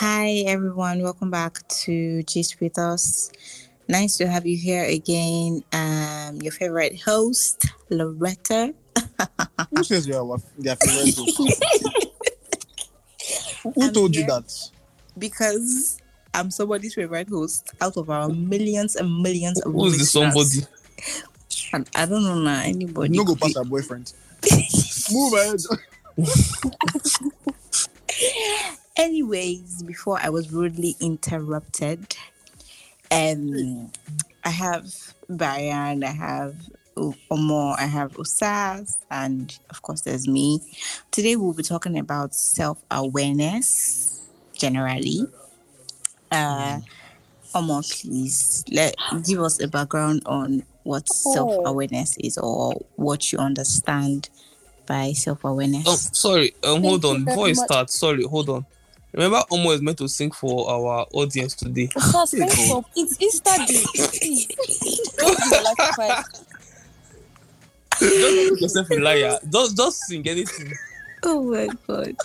Hi, everyone. Welcome back to Gist with Us. Nice to have you here again. Um, your favorite host, Loretta. Who says you are their favorite host? Who I'm told you that? because I'm somebody's favorite host out of our millions and millions of Who's the somebody? And I don't know now anybody. No go could pass be- boyfriend. Move ahead. Anyways, before I was rudely interrupted, um, I have Brian, I have O- Omo, I have Osas, and of course, there's me. Today, we'll be talking about self awareness generally. Uh, Omo, please let give us a background on what self awareness is or what you understand by self awareness. Oh, sorry. Um, hold Thank on. you very Before you start, sorry, hold on. Remember, Omo is meant to sing for our audience today. For it's Easter day. Don't life quiet. Don't make yourself a liar. Just, just sing anything. Oh my god.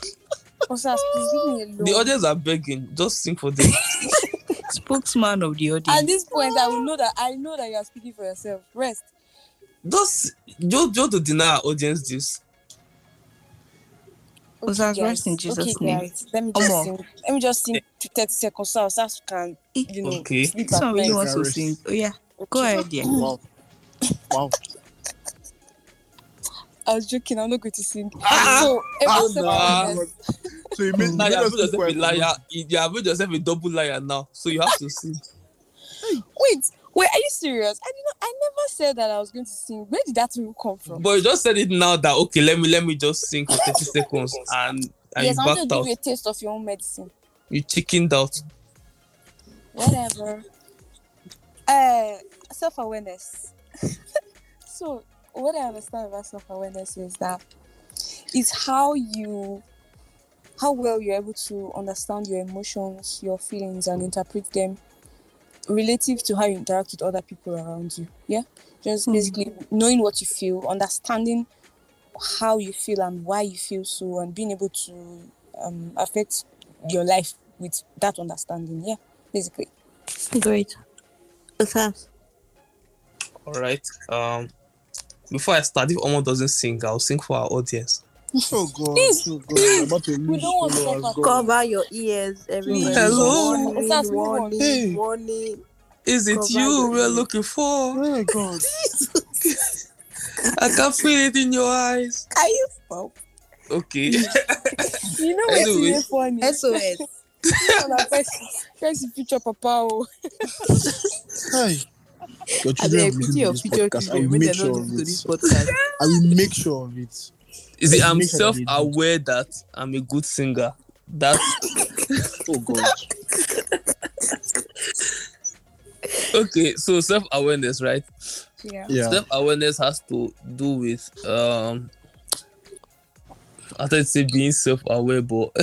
The audience are begging. Just sing for them. Spokesman of the audience. At this point, I will know that I know that you are speaking for yourself. Rest. Just, just, just to deny our audience this. Osas, guys. rest in Jesus' okay, name. Guys, let me just Omo. sing. Let me just sing to 30 seconds so Osas can, you know, Okay. sleep This at one really night. wants to sing. Oh yeah, go ahead, yeah. Wow. Wow. I was joking. I'm not going to sing. Ah, so, Ah, every no. self-awareness- So you made, you Now made you have us made keep yourself a liar. You have made yourself a double liar now. So you have to sing. Wait, wait, are you serious? I did not. I never said that I was going to sing. Where did that even come from? But you just said it now that okay, let me let me just sing for 30 seconds and and yes, you I want to backed give out. you a taste of your own medicine. You chickened out. Whatever. uh, self awareness. so, what I understand about self awareness is that it's how you, how well you're able to understand your emotions, your feelings, and interpret them relative to how you interact with other people around you. Yeah, just Mhm. basically knowing what you feel, understanding how you feel and why you feel so, and being able to um, affect your life with that understanding. Yeah, basically. Great. Osas. All right. Um, before I start, if Omo doesn't sing, I'll sing for our audience. Oh God. Please. Oh God. I'm about to We lose don't want to followers. God. Cover your ears, everybody. Hello? Warning, Osas, warning, Hey. warning. Is it Cover you we're ears. looking for? Oh God. I can feel it in your eyes. Can you stop? Okay. You know what's Anyway. really funny? SOS. Guys, picture Papa. Oh. Hi. Your I children beg, will listen your to this future podcast. I children will make sure of to this it. podcast. I will make sure of it. Is it I'm Make sure that they do. self-aware that I'm a good singer. That's Oh God. okay. So self-awareness, right? Yeah. Yeah. Self-awareness has to do with um I thought to say being self-aware, but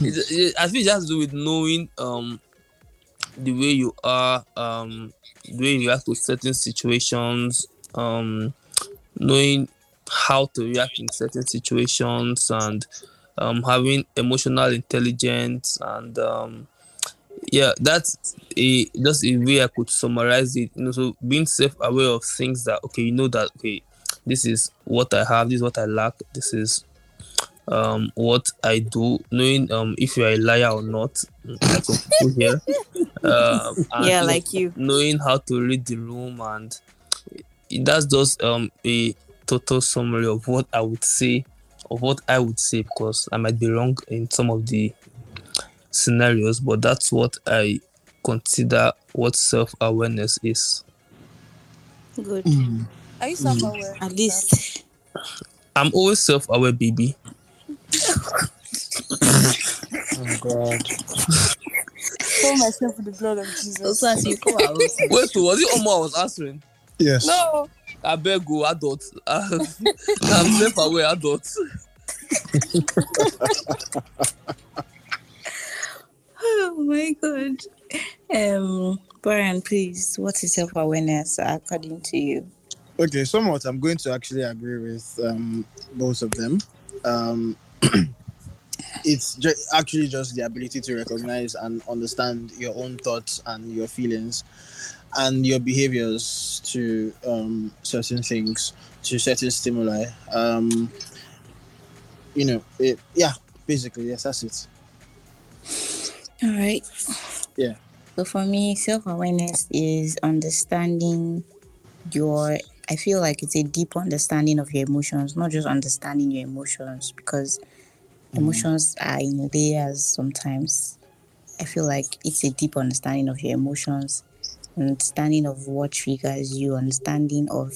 it, it, I think it has to do with knowing um the way you are, um the way you react to certain situations, um knowing how to react in certain situations and um having emotional intelligence and um yeah that's a just a way i could summarize it you know so being self-aware of things that okay you know that okay this is what i have this is what i lack this is um what i do knowing um if you're a liar or not like people here um Yeah, like you. knowing how to read the room and it- that's just um a total summary of what i would say of what i would say because i might be wrong in some of the scenarios but that's what i consider what self-awareness is Good. Mm. Are you self-aware? At least. i'm always self-aware baby Oh God. Fill myself with the blood of Jesus. Osas, you come out. wait was it Omo i was answering Yes. No. I beg go adult i'm self-aware adult Oh my god. Um, Brian, please, what is self awareness according to you? Okay, somewhat I'm going to actually agree with um, both of them. Um, it's ju- actually just the ability to recognize and understand your own thoughts and your feelings and your behaviors to um, certain things, to certain stimuli. Um, you know, it, yeah, basically, yes, that's it. All right. Yeah. So for me, self awareness is understanding your. I feel like it's a deep understanding of your emotions, not just understanding your emotions, because emotions are in layers sometimes. I feel like it's a deep understanding of your emotions, understanding of what triggers you, understanding of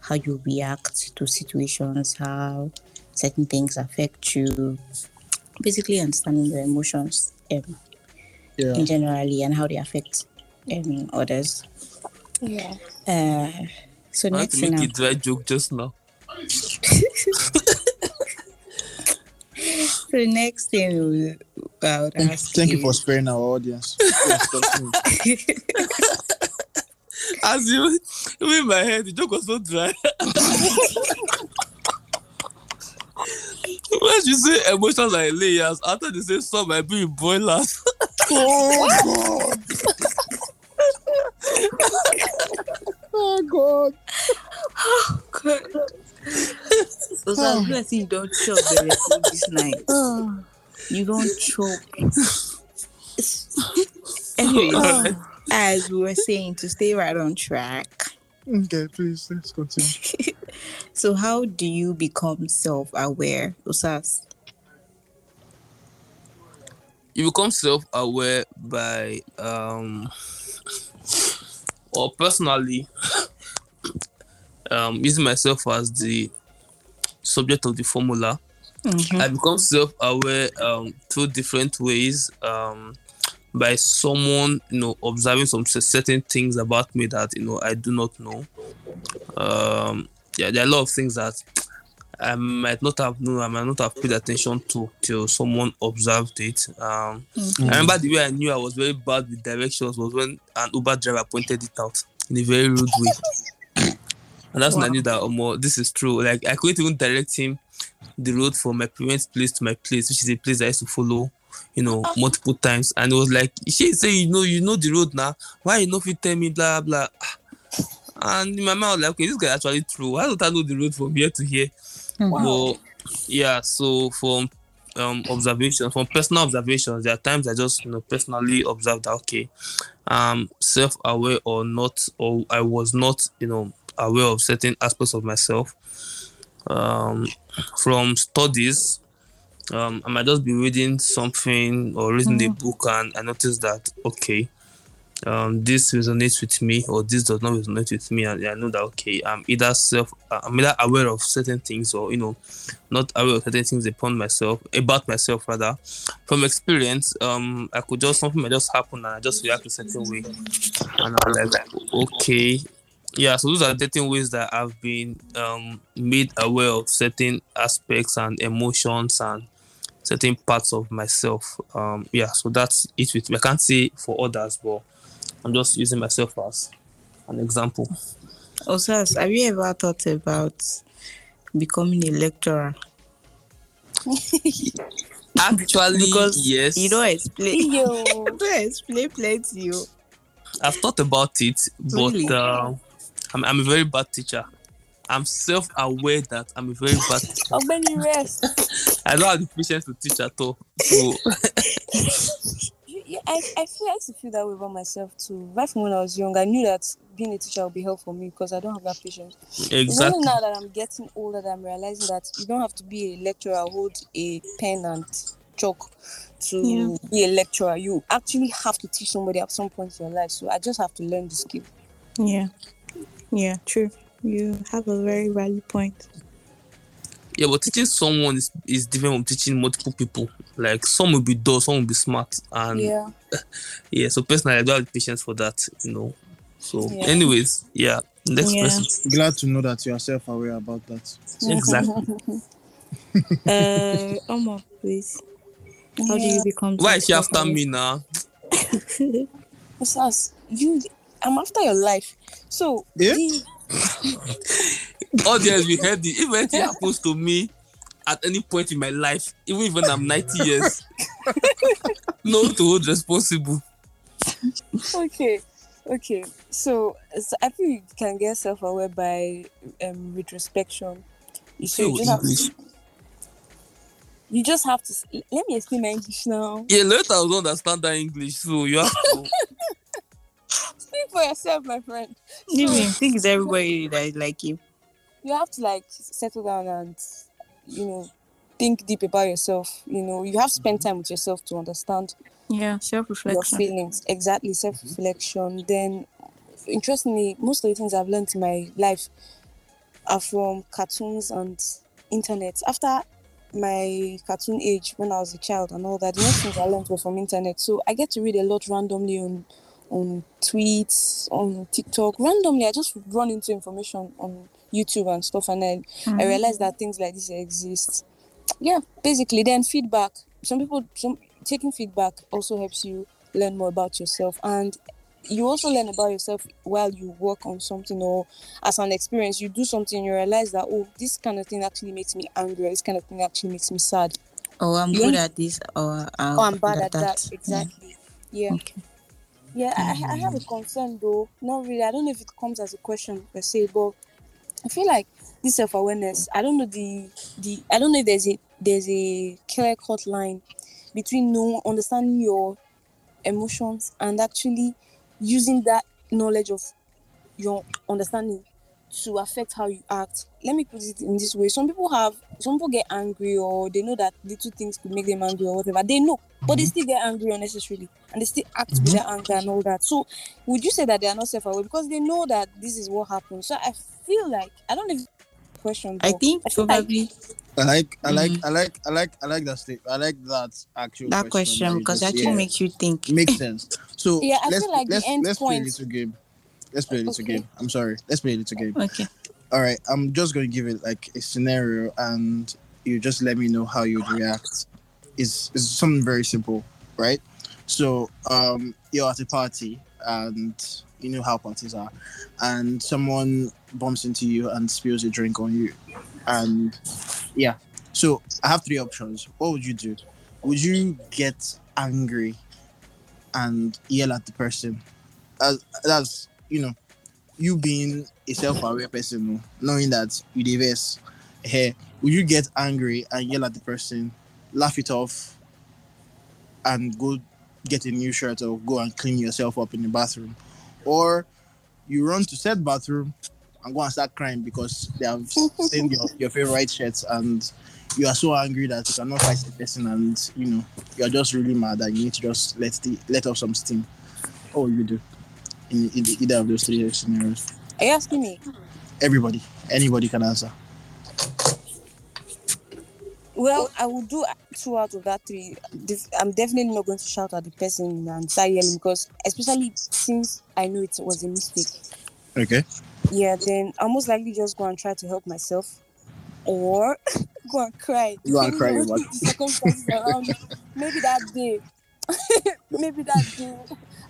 how you react to situations, how certain things affect you. Basically, understanding your emotions um, Yeah. in generally and how they affect um, others. Yeah. Uh, so I had next to thing, make I- a dry joke just now. so the next thing we I would Thank, ask thank you for sparing our audience. Yes, continue. As you, even in my head, the joke was so dry. when you say emotions are in layers, after they say some might be in boilers. oh God! oh God! Oh God. So, so I feel like you don't chop the rest of this night. You don't chop. Anyways, as we were saying, to stay right on track. Okay, please let's continue. So, how do you become self-aware, Osas? you become self-aware by um or personally um using myself as the subject of the formula i become self-aware um through different ways um by someone you know observing some certain things about me that you know i do not know um yeah there are a lot of things that I might not have known, I might not have paid attention to till someone observed it. Um, I remember the way I knew I was very bad with directions was when an Uber driver pointed it out in a very rude way. And that's when I Wow. knew that um, oh, this is true. Like I couldn't even direct him the road from my parents' place to my place, which is a place I used to follow, you know, multiple times. And it was like, she say, you know, you know the road now. Why you know if you tell me blah blah? And in my mind, I was like, okay, this guy actually true. Why don't I know the road from here to here? Wow. But yeah, so from um observation, from personal observations, there are times I just you know personally observed that okay, um self-aware or not, or I was not, you know, aware of certain aspects of myself. Um from studies, um I might just be reading something or reading a book and I notice that okay, um this resonates with me or this does not resonate with me and I know that okay I'm either self I'm either aware of certain things or you know not aware of certain things upon myself about myself rather from experience um I could just something might just happen and I just react a certain way and I'm like okay yeah so those are certain ways that I've been um made aware of certain aspects and emotions and certain parts of myself um yeah so that's it with me I can't say for others but I'm just using myself as an example. Osas, have you ever thought about becoming a lecturer? Actually, Because yes, you don't explain. Yo. you don't explain plenty. You. I've thought about it, but Really? uh, I'm, I'm a very bad teacher. I'm self-aware that I'm a very bad. teacher. Ogbeni rest. I don't have the patience to teach at all. So You- you- I, I feel I used to feel that way about myself too. Right from when I was young, I knew that being a teacher would be helpful for me because I don't have that patience. It's only now that I'm getting older that I'm realizing that you don't have to be a lecturer, hold a pen and chalk to Yeah. be a lecturer. You actually have to teach somebody at some point in your life. So I just have to learn the skill. Yeah. Yeah, true. You have a very valid point. yeah. But teaching someone is, is different from teaching multiple people. Like some will be dull, some will be smart, and yeah. Yeah. so personally, I don't have the patience for that. You know. So, Yeah. anyways, yeah. Next Yeah. person. Glad to know that you are self-aware about that. Exactly. Uh, Omo, please. How do you become? Why is she after self-aware? me now? Osas, you I'm after your life. So Yeah? the- audience we heard it if anything happens to me at any point in my life, even when I'm 90 years. no to hold responsible. okay okay so, so i think you can get self-aware by um retrospection you so you So just have English. to you just have to let me explain my english now Yeah, later I will understand that English, so you have to. Speak for yourself my friend. Even I think it's everybody that is like you. you have to like settle down and you know think deep about yourself. You know you have to spend mm-hmm. time with yourself to understand Yeah, self-reflection. your feelings. Exactly mm-hmm. self-reflection. Then interestingly most of the things i've learned in my life are from cartoons and internet. After my cartoon age when i was a child and all that the next things i learned were from internet. So i get to read a lot randomly on on tweets on tiktok randomly i just run into information on youtube and stuff and i I realized that things like this exist. Yeah, basically. Then feedback. Some people, some taking feedback also helps you learn more about yourself, and you also learn about yourself while you work on something or as an experience. You do something, you realize that oh, this kind of thing actually makes me angry. or This kind of thing actually makes me sad. Oh, I'm You good at this, or uh, Oh, I'm bad at that. Exactly. Yeah. Okay. Yeah, I, I have a mm. concern though. Not really. I don't know if it comes as a question per se, but I feel like this self awareness. I don't know the the. I don't know if there's a there's a clear cut line between know understanding your emotions and actually using that knowledge of your understanding to affect how you act. Let me put it in this way: some people have some people get angry or they know that little things could make them angry or whatever. They know, but they still get angry unnecessarily and they still act with their anger and all that. So, would you say that they are not self-aware because they know that this is what happened? So, I feel like I don't know if question. I think feel like- probably I like, I like, Mhm. I like, I like, I like that state. I like that actual that question that because it just- actually yeah. makes you think. makes sense. So Yeah, I let's feel like the let's end let's play a little game. Let's play a little Okay. game. I'm sorry. Let's play a little game. Okay. All right. I'm just going to give it like a scenario, and you just let me know how you'd react. It's it's something very simple, right? So um, you're at a party, and you know how parties are, and someone bumps into you and spills a drink on you, and yeah. So I have three options. What would you do? Would you get angry and yell at the person? As that's you know, you being a self-aware person, knowing that you diverse. Hey, would you get angry and yell at the person, laugh it off, and go get a new shirt or go and clean yourself up in the bathroom, or you run to said bathroom and go and start crying because they have seen your, your favorite shirts and you are so angry that you cannot fight the person and you know you're just really mad and you need to just let the let off some steam. Will you do in, in either of those three scenarios? Are you asking me? Everybody, anybody can answer. Well, I will do two out of that three. I'm definitely not going to shout at the person and start yelling because, especially since I know it was a mistake. Okay. Yeah, then I'll most likely just go and try to help myself, or go and cry. Go and cry, depending on the circumstances around. Maybe that day, maybe that day,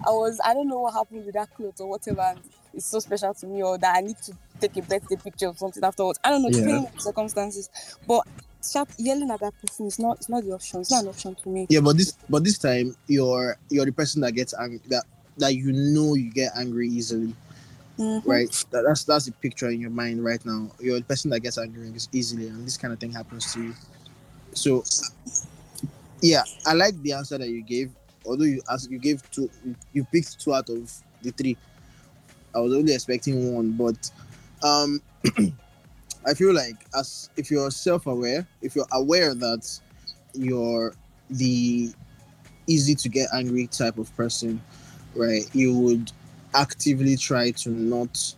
I was I don't know what happened with that clothes or whatever. And it's so special to me, or that I need to take a birthday picture of something afterwards. I don't know, Yeah. on circumstances. But shout yelling at that person is not it's not the option. It's not an option to me. Yeah, but this but this time you're you're the person that gets angry that that you know you get angry easily, Mhm. right? That, that's that's the picture in your mind right now. You're the person that gets angry easily, and this kind of thing happens to you. So, yeah, I like the answer that you gave. Although you as you gave two, you picked two out of the three. I was only expecting one, but um, I feel like as if you're self-aware, if you're aware that you're the easy to get angry type of person, right? You would actively try to not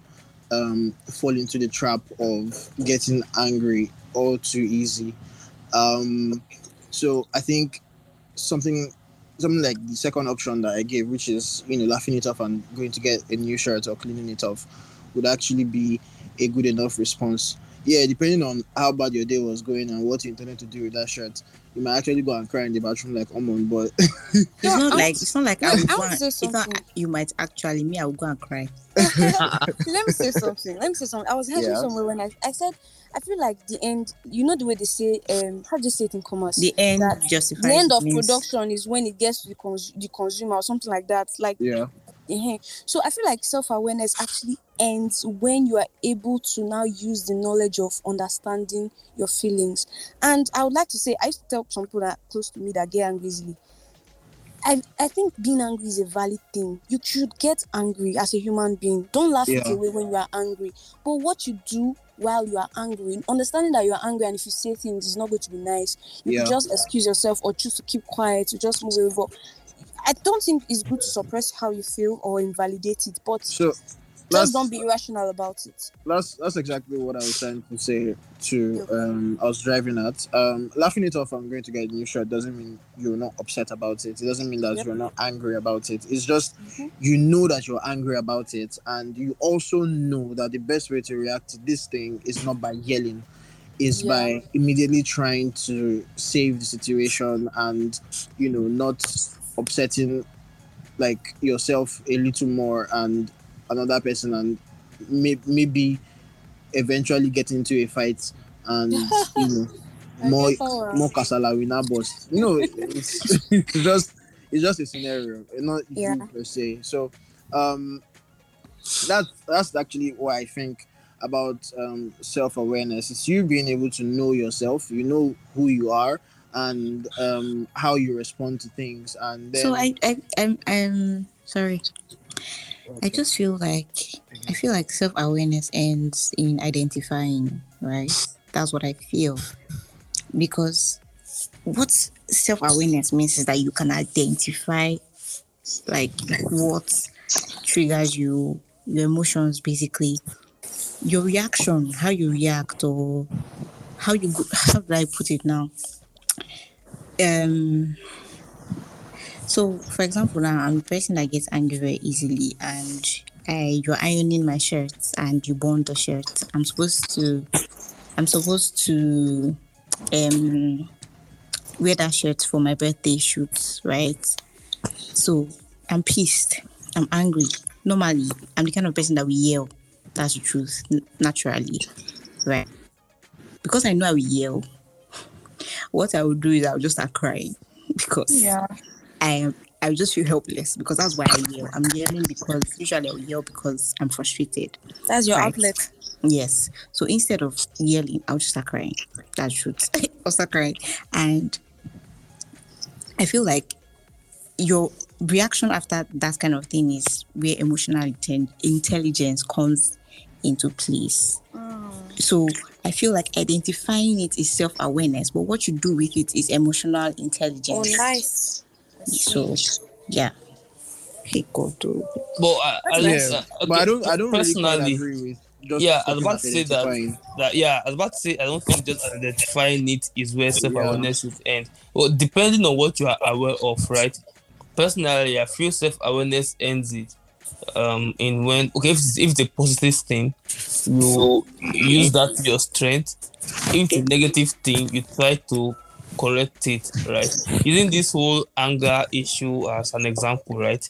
um, fall into the trap of getting angry all too easy. Um, so I think something something like the second option that I gave, which is you know laughing it off and going to get a new shirt or cleaning it off, would actually be a good enough response. Yeah, depending on how bad your day was going and what you intended to do with that shirt, you might actually go and cry in the bathroom like Omon, but It's No, not I like it's not like I would I go and, say it's not you might actually me I would go and cry. let me say something. Let me say something. I was hearing Yeah. somewhere when I, I said I feel like the end. You know the way they say um how do you say it in commerce? The end That- justifies the end of means- production is when it gets to the, cons- the consumer or something like that. Like yeah, eh, so I feel like self awareness actually ends when you are able to now use the knowledge of understanding your feelings. And I would like to say I used to tell some people that close to me that get angry easily. I, I think being angry is a valid thing. You should get angry as a human being. Don't laugh it away when you are angry. But what you do while you are angry, understanding that you are angry and if you say things, it's not going to be nice. You Yeah. just excuse yourself or choose to keep quiet, You just move over. I don't think it's good to suppress how you feel or invalidate it. But so just don't be irrational about it. that's that's exactly what I was trying to say to um I was driving at. Um laughing it off I'm going to get a new shirt doesn't mean you're not upset about it. It doesn't mean that Yep. you're not angry about it. It's just Mhm. you know that you're angry about it and you also know that the best way to react to this thing is not by yelling is Yeah. by immediately trying to save the situation and you know not upsetting like yourself a little more and another person and may- maybe eventually get into a fight and you know more more kasala will now bust. You know, it's, it's just it's just a scenario, not Yeah. you per se. So um that that's actually what I think about um self awareness. It's you being able to know yourself, you know who you are and um how you respond to things and then So I I I'm I'm sorry. I just feel like I feel like self awareness ends in identifying, right? That's what I feel. Because what self awareness means is that you can identify like what triggers you, your emotions basically, your reaction, how you react or how you go, how do I put it now? Um so, for example, now I'm a person that gets angry very easily, and I, you're ironing my shirts and you burn the shirt. I'm supposed to, I'm supposed to, um, wear that shirt for my birthday shoot, right? So I'm pissed. I'm angry. Normally, I'm the kind of person that will yell. That's the truth, naturally, right? Because I know I will yell. What I will do is I'll just start crying because Yeah. I I just feel helpless because that's why I yell. I'm yelling because usually I'll yell because I'm frustrated. That's your Right. outlet. Yes. So instead of yelling, I'll just start crying. That's truth. I'll start crying. And I feel like your reaction after that kind of thing is where emotional intelligence comes into place. Mm. So I feel like identifying it is self awareness, but what you do with it is emotional intelligence. Oh, nice. So yeah. he God, to. But uh, at yeah, least, uh, but I don't I don't really personally, agree with just yeah, I was stopping about to say that, identifying. that. Yeah, I was about to say I don't think just identifying it is where self awareness should end. Well, depending on what you are aware of, right? Personally, I feel self awareness ends it um in when okay if it's, if it's a positive thing, you use that to your strength. If it's a negative thing, you try to correct it, right? Using this whole anger issue as an example, right?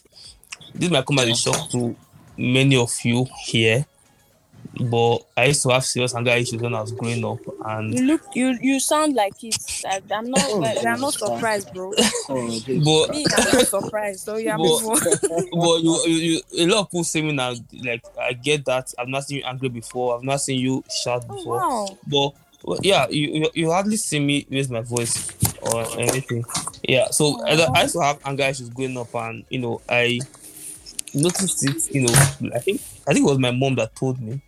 This might come as a shock to many of you here, but I used to have serious anger issues when I was growing up, and You look, you you sound like it. I, I'm not, Oh, like, I'm not surprised, bro. Oh, please. but Me, I'm not surprised. So yeah, But- but you, you, you a lot of people say me now like I get that I've not seen you angry before, I've not seen you shout Oh, before, wow. but well, yeah, you, you you hardly see me raise my voice or anything. Yeah, so I, I used to have anger issues going up, and you know I noticed it. You know, I think I think it was my mom that told me,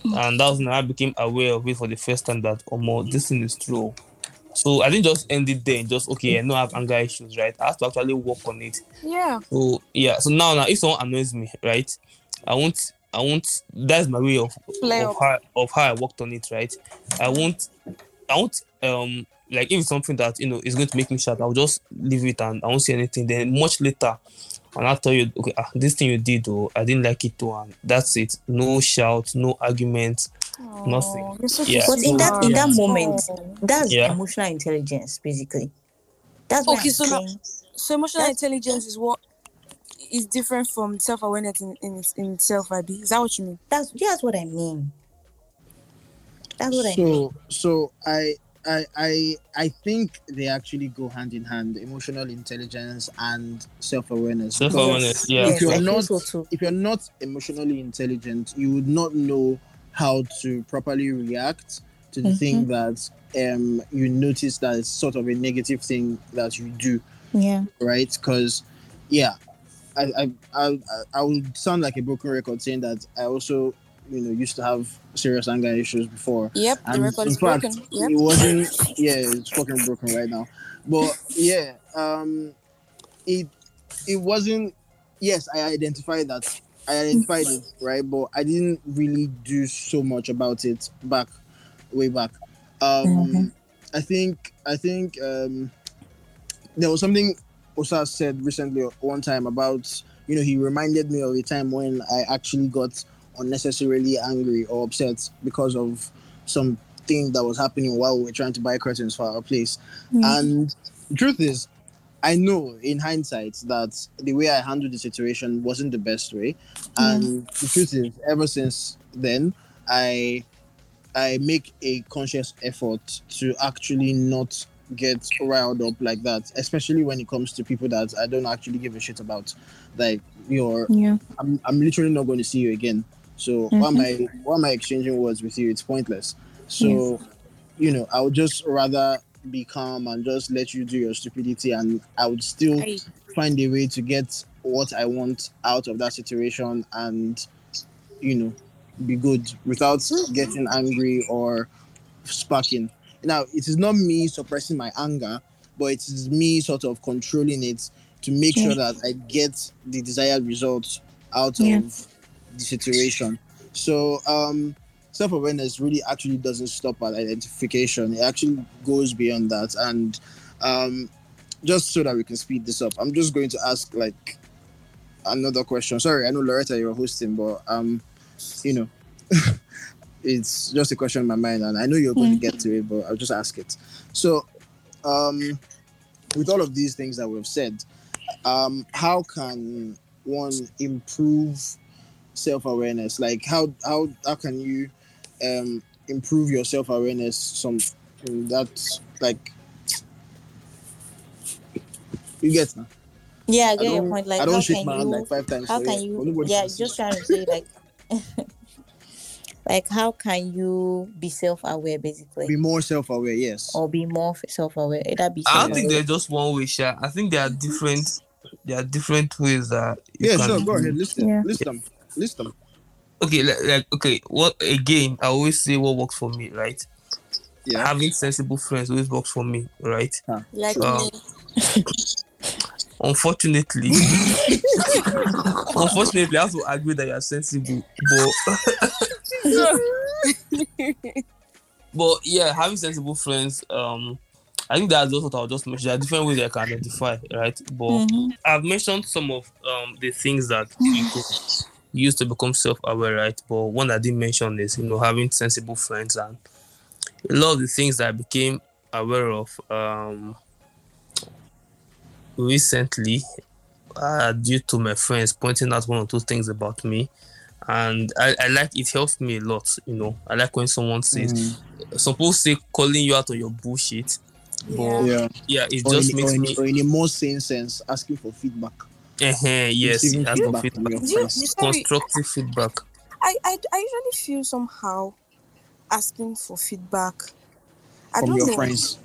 mm. and that was when I became aware of it for the first time that oh more this thing is true. So I didn't just end it there, just okay, I know I have anger issues, right? I have to actually work on it. Yeah. So yeah, so now now if someone annoys me, right, I won't I won't that's my way of Play of how of how I worked on it, right? I won't I won't um like if it's something that you know is going to make me shout, I'll just leave it and I won't say anything. Then much later, and I'll tell you, okay, ah, this thing you did, though, I didn't like it, though, and that's it. No shout, no argument, Nothing. So Yeah. But in that in that moment, that's Yeah. emotional intelligence, basically. That's what Okay, so now- So emotional That's- intelligence is what is different from self awareness in, in, in itself, Abi. Is that what you mean? That's that's what I mean. That's what I mean. So so I I I I think they actually go hand in hand, emotional intelligence and self awareness. Self awareness, yeah. If you're I not so if you're not emotionally intelligent, you would not know how to properly react to the thing that um you notice that is sort of a negative thing that you do, Yeah. right? Because yeah, I I, I I would sound like a broken record saying that I also you know used to have serious anger issues before. Yep, the record is fact, broken. Yep. it wasn't. Yeah, it's fucking broken right now. But yeah, um, it it wasn't. Yes, I identified that. I identified it right, but I didn't really do so much about it back, way back. Um, Mhm. I think I think um, there was something Osa said recently one time about you know he reminded me of a time when I actually got unnecessarily angry or upset because of something that was happening while we were trying to buy curtains for our place. Mm. And the truth is, I know in hindsight that the way I handled the situation wasn't the best way. Mm. And the truth is, ever since then, I I make a conscious effort to actually not get riled up like that, especially when it comes to people that I don't actually give a shit about. Like you're Yeah. I'm, I'm literally not going to see you again. So why am mm-hmm. I why am I exchanging words with you? It's pointless. So you know, I would just rather be calm and just let you do your stupidity, and I would still Aye. find a way to get what I want out of that situation, and you know, be good without getting angry or sparking. Now, it is not me suppressing my anger, but it is me sort of controlling it to make sure that I get the desired results out Yeah. of the situation. So, um, self awareness really actually doesn't stop at identification, it actually goes beyond that. And um, just so that we can speed this up, I'm just going to ask like another question. Sorry, I know Loretta, you're hosting, but um, you know, it's just a question in my mind, and I know you're going to get to it, but I'll just ask it. So, um, with all of these things that we've said, um, how can one improve self-awareness? Like, how how how can you um improve your self-awareness? Some that's like you get now. Yeah, I I your point. Like, I don't how shake can my hand you? like five times. how can you? Yeah, just trying to say like, like how can you be self-aware, basically, be more self-aware. Yes. or be more self-aware? Either be I don't self-aware. think there's just one way, Sha. I think there are different there are different ways that you Yeah, can sure. Go ahead. List them. Yeah. List them. List them. okay like, like okay what again i always say what works for me right Yeah. having sensible friends always works for me right Like Uh, me. unfortunately unfortunately i have to agree that you're sensible but but yeah having sensible friends um i think that's just what i'll just mention there are different ways i can identify right but Mhm. I've mentioned some of um, the things that you could use to become self-aware, right? But one I didn't mention is, you know, having sensible friends and a lot of the things that I became aware of um, recently uh, due to my friends pointing out one or two things about me. And I, I like it helps me a lot, you know. I like when someone says, suppose say calling you out on your bullshit, but Yeah. yeah, it Or just in, makes or, in, me or in a more sane sense, asking for feedback. Uh-huh, yes, Receiving for feedback from feedback. your you- friends. sorry, constructive feedback. I, I I usually feel somehow asking for feedback. I From don't your know. friends.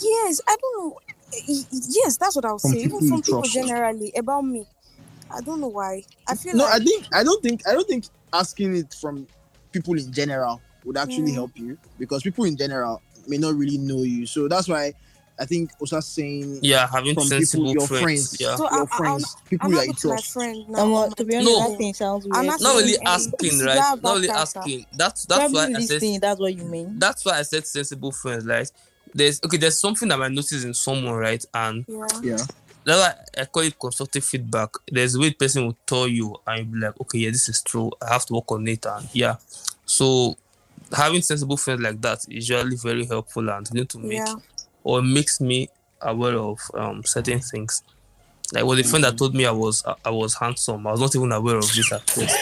Yes, I don't know. Y- y- Yes, that's what I would From say. Even from people trust. generally about me. I don't know why. I feel like No, like I think I don't think I don't think asking it from people in general would actually Mm. help you because people in general may not really know you. So that's why I think Osa saying Yeah, having from sensible people, your friends. friends, Yeah. So I- your I- friends, people I'm that not you with my trust. friend now. Um, on to be honest, No. that thing sounds I'm weird. not Not really asking, right? Not really bad asking. That's that's Probably why I said. That's what you mean. that's why I said sensible friends. Like there's okay, there's something that I notice in someone, right? And Yeah. Yeah. that's why I call it constructive feedback. There's a way the person will tell you and you'll be like, okay, yeah, this is true. I have to work on it and yeah. So having sensible friends like that is usually very helpful and you need to make Yeah. or makes me aware of um, certain things. Like was a friend that told me I was I, I was handsome. I was not even aware of this at first.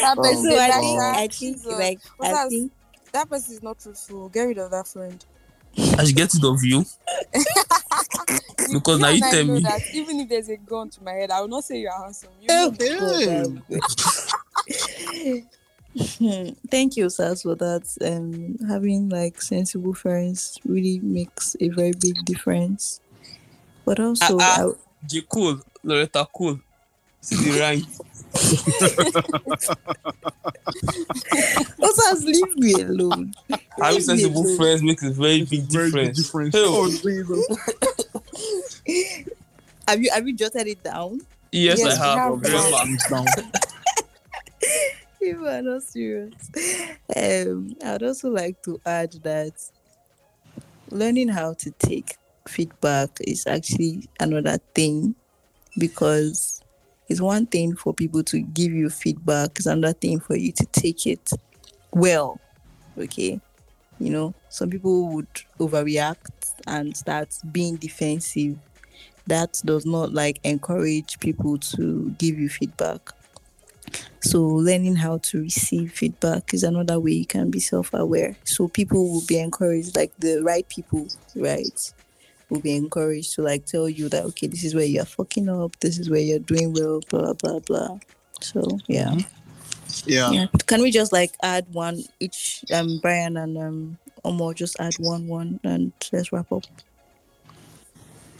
That person, So I think, I think, like, I that? think, that person is not truthful. Get rid of that friend. I should get rid of you. Because now you I tell me. that even if there's a gun to my head, I will not say you're handsome. You Oh, know, Hmm, Thank you, Sas, for that. Um, having like sensible friends really makes a very big difference. But also, Ah, ah. I- J cool, Loretta cool. See the rank. Oh, Sas, leave me alone. Having sensible alone. friends makes a very big Very big difference. difference. Hey, Oh, Have you have you jotted it down? yes, Yes, I have. have Very that. much. Down. You are not serious. Um, I'd also like to add that learning how to take feedback is actually another thing because it's one thing for people to give you feedback, it's another thing for you to take it well. Okay. You know, some people would overreact and start being defensive. That does not like encourage people to give you feedback. So learning how to receive feedback is another way you can be self-aware. So people will be encouraged, like the right people, right, will be encouraged to like tell you that okay, this is where you're fucking up, this is where you're doing well, blah blah blah. So yeah, mm-hmm. Yeah. yeah. Can we just like add one each? Um, Brian and um, Omar, just add one one, and let's wrap up.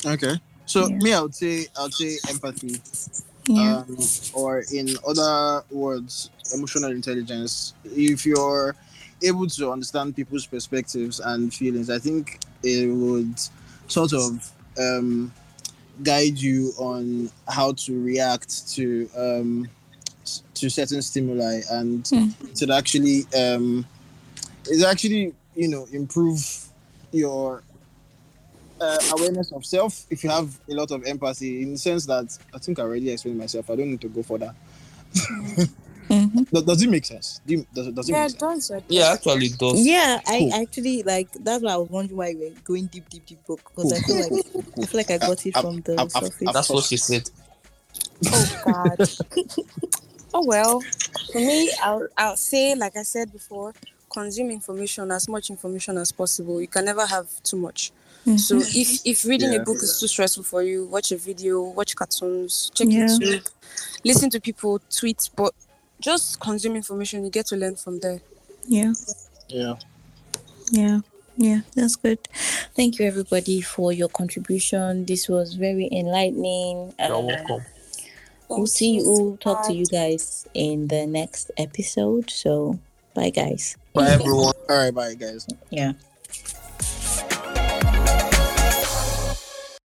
Okay. So Yeah. me, I would say I would say empathy. Yeah. um, or in other words, emotional intelligence. If you're able to understand people's perspectives and feelings, I think it would sort of um, guide you on how to react to um, to certain stimuli, and Mm. to actually um, it actually you know improve your uh, awareness of self if you have a lot of empathy in the sense that I think I already explained myself. I don't need to go further. Mhm. Does, does it make sense? Do you- does, does it yeah, make it sense? does. Yeah, actually it does. Yeah, I actually like that's why I was wondering why we're going deep, deep, deep book because I feel like I feel like I got it I've- from the I've- I've- surface. That's what she said. Oh God. oh well. For me, I'll I'll say like I said before, consume information as much information as possible. You can never have too much. Mhm. So if if reading Yeah. a book is too stressful for you, watch a video, watch cartoons, check Yeah. YouTube, listen to people tweet, but just consume information. You get to learn from there. yeah, Yeah. yeah, yeah, that's good. Thank you everybody for your contribution. This was very enlightening. You're Uh, welcome. We'll see you. We'll talk to you guys in the next episode. So bye, guys. Bye everyone. All right. Bye, guys. Yeah.